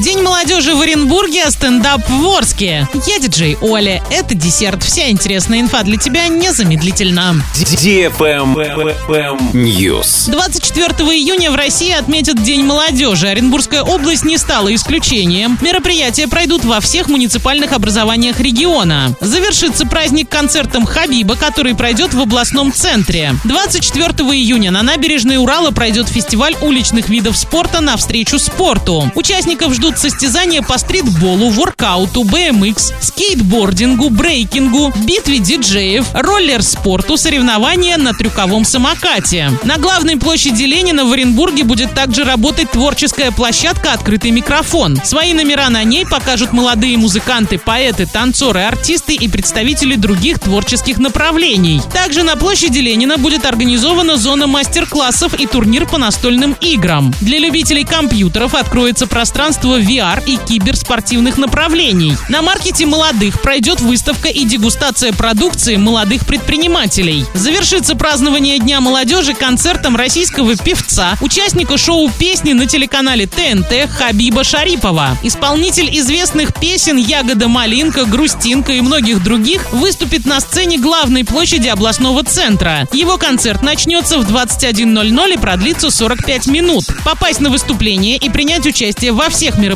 День молодежи в Оренбурге, а стендап в Орске. Я диджей Оля. Это десерт. Вся интересная инфа для тебя незамедлительно. News. 24 июня в России отметят День молодежи. Оренбургская область не стала исключением. Мероприятия пройдут во всех муниципальных образованиях региона. Завершится праздник концертом Хабиба, который пройдет в областном центре. 24 июня на набережной Урала пройдет фестиваль уличных видов спорта «Навстречу спорту». Участников ждут состязания по стритболу, воркауту, BMX, скейтбордингу, брейкингу, битве диджеев, роллер-спорту, соревнования на трюковом самокате. На главной площади Ленина в Оренбурге будет также работать творческая площадка «Открытый микрофон». Свои номера на ней покажут молодые музыканты, поэты, танцоры, артисты и представители других творческих направлений. Также на площади Ленина будет организована зона мастер-классов и турнир по настольным играм. Для любителей компьютеров откроется пространство VR и киберспортивных направлений. На маркете молодых пройдет выставка и дегустация продукции молодых предпринимателей. Завершится празднование Дня молодежи концертом российского певца, участника шоу песни на телеканале ТНТ Хабиба Шарипова. Исполнитель известных песен «Ягода малинка», «Грустинка» и многих других выступит на сцене главной площади областного центра. Его концерт начнется в 21.00 и продлится 45 минут. Попасть на выступление и принять участие во всех мероприятиях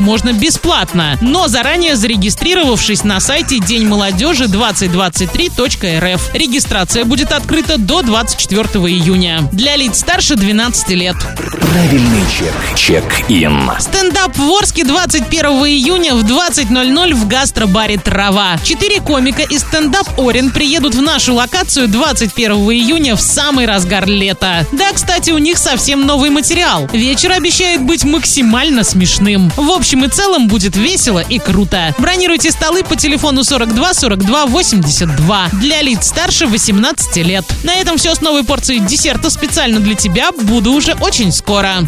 можно бесплатно, но заранее зарегистрировавшись на сайте день молодежи 2023.рф. Регистрация будет открыта до 24 июня. Для лиц старше 12 лет. Правильный чек. Чек-ин. Стендап в Орске 21 июня в 20.00 в гастробаре «Трава». Четыре комика из стендап Орен приедут в нашу локацию 21 июня в самый разгар лета. Да, кстати, у них совсем новый материал. Вечер обещает быть максимально смешным. В общем и целом будет весело и круто. Бронируйте столы по телефону 42 42 82 для лиц старше 18 лет. На этом все с новой порцией десерта специально для тебя. Буду уже очень скоро.